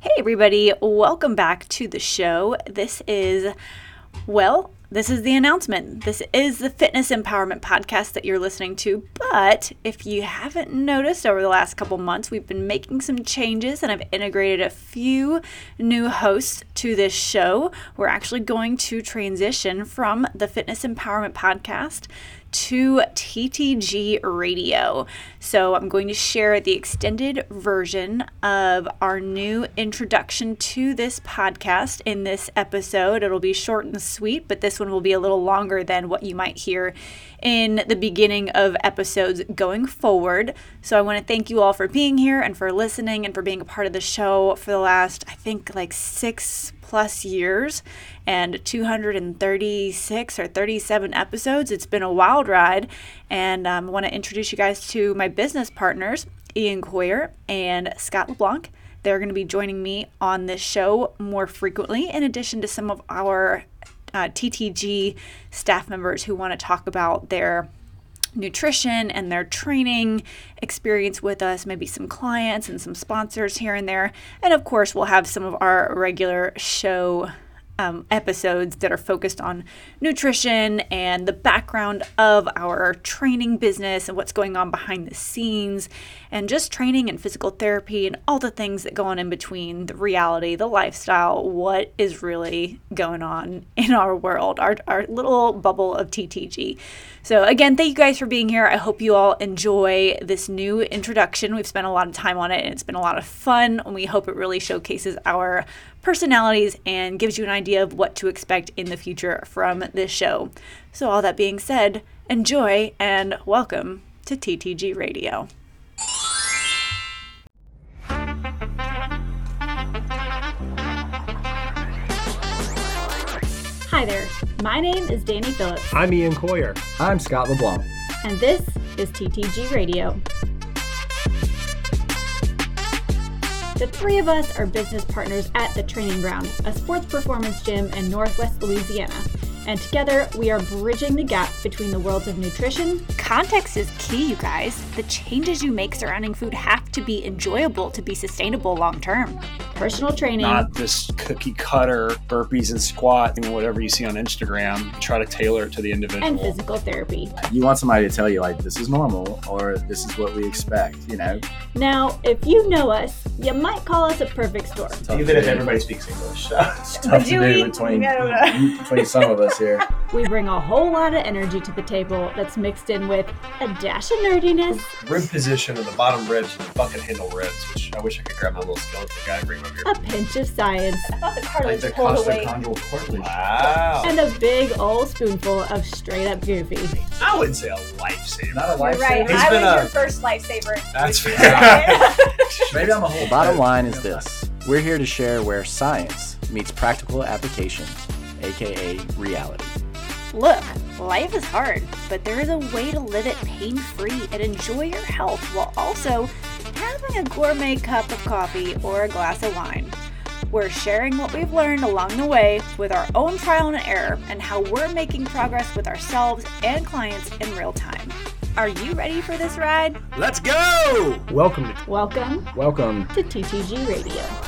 Hey, everybody, welcome back to the show. This is, well, this is the announcement. This is the Fitness Empowerment Podcast that you're listening to. But if you haven't noticed over the last couple months, we've been making some changes and I've integrated a few new hosts to this show. We're actually going to transition from the Fitness Empowerment Podcast to TTG Radio. So, I'm going to share the extended version of our new introduction to this podcast in this episode. It'll be short and sweet, but this one will be a little longer than what you might hear in the beginning of episodes going forward. So, I want to thank you all for being here and for listening and for being a part of the show for the last, I think, like six plus years and 236 or 37 episodes. It's been a wild ride, and um, I want to introduce you guys to my business partners, Ian Coyer and Scott LeBlanc. They're going to be joining me on this show more frequently, in addition to some of our uh, TTG staff members who want to talk about their nutrition and their training experience with us, maybe some clients and some sponsors here and there. And of course, we'll have some of our regular show um, episodes that are focused on nutrition and the background of our training business and what's going on behind the scenes, and just training and physical therapy and all the things that go on in between the reality, the lifestyle, what is really going on in our world, our, our little bubble of TTG. So, again, thank you guys for being here. I hope you all enjoy this new introduction. We've spent a lot of time on it and it's been a lot of fun, and we hope it really showcases our personalities and gives you an idea of what to expect in the future from this show. So, all that being said, enjoy and welcome to TTG Radio. Hi there, my name is Danye Phillips. I'm Ian Coyer. I'm Scott LeBlanc. And this is TTG Radio. The three of us are business partners at The Training Ground, a sports performance gym in Northwest Louisiana. And together, we are bridging the gap between the worlds of nutrition. Context is key, you guys. The changes you make surrounding food have to be enjoyable to be sustainable long term. Personal training. Not this cookie cutter burpees and squat and whatever you see on Instagram. Try to tailor it to the individual. And physical therapy. You want somebody to tell you, like, this is normal or this is what we expect, you know? Now, if you know us, you might call us a perfect storm. Even if everybody speaks English. it's tough to do between, between some of us here. We bring a whole lot of energy to the table that's mixed in with a dash of nerdiness. Rib position and the bottom ribs and the bucket handle ribs, which I wish I could grab my little skeleton guy and bring him over here. A pinch of science. I thought the cartilage the pulled away. cartilage. Wow. And a big old spoonful of straight up goofy. I wouldn't say a lifesaver. Not a You're life right. He's I been was a- your first lifesaver. That's fair. Maybe I'm a whole. Bottom line is this we're here to share where science meets practical application, aka reality. Look, life is hard, but there is a way to live it pain free and enjoy your health while also having a gourmet cup of coffee or a glass of wine. We're sharing what we've learned along the way with our own trial and error and how we're making progress with ourselves and clients in real time. Are you ready for this ride? Let's go! Welcome Welcome Welcome. to TTG Radio.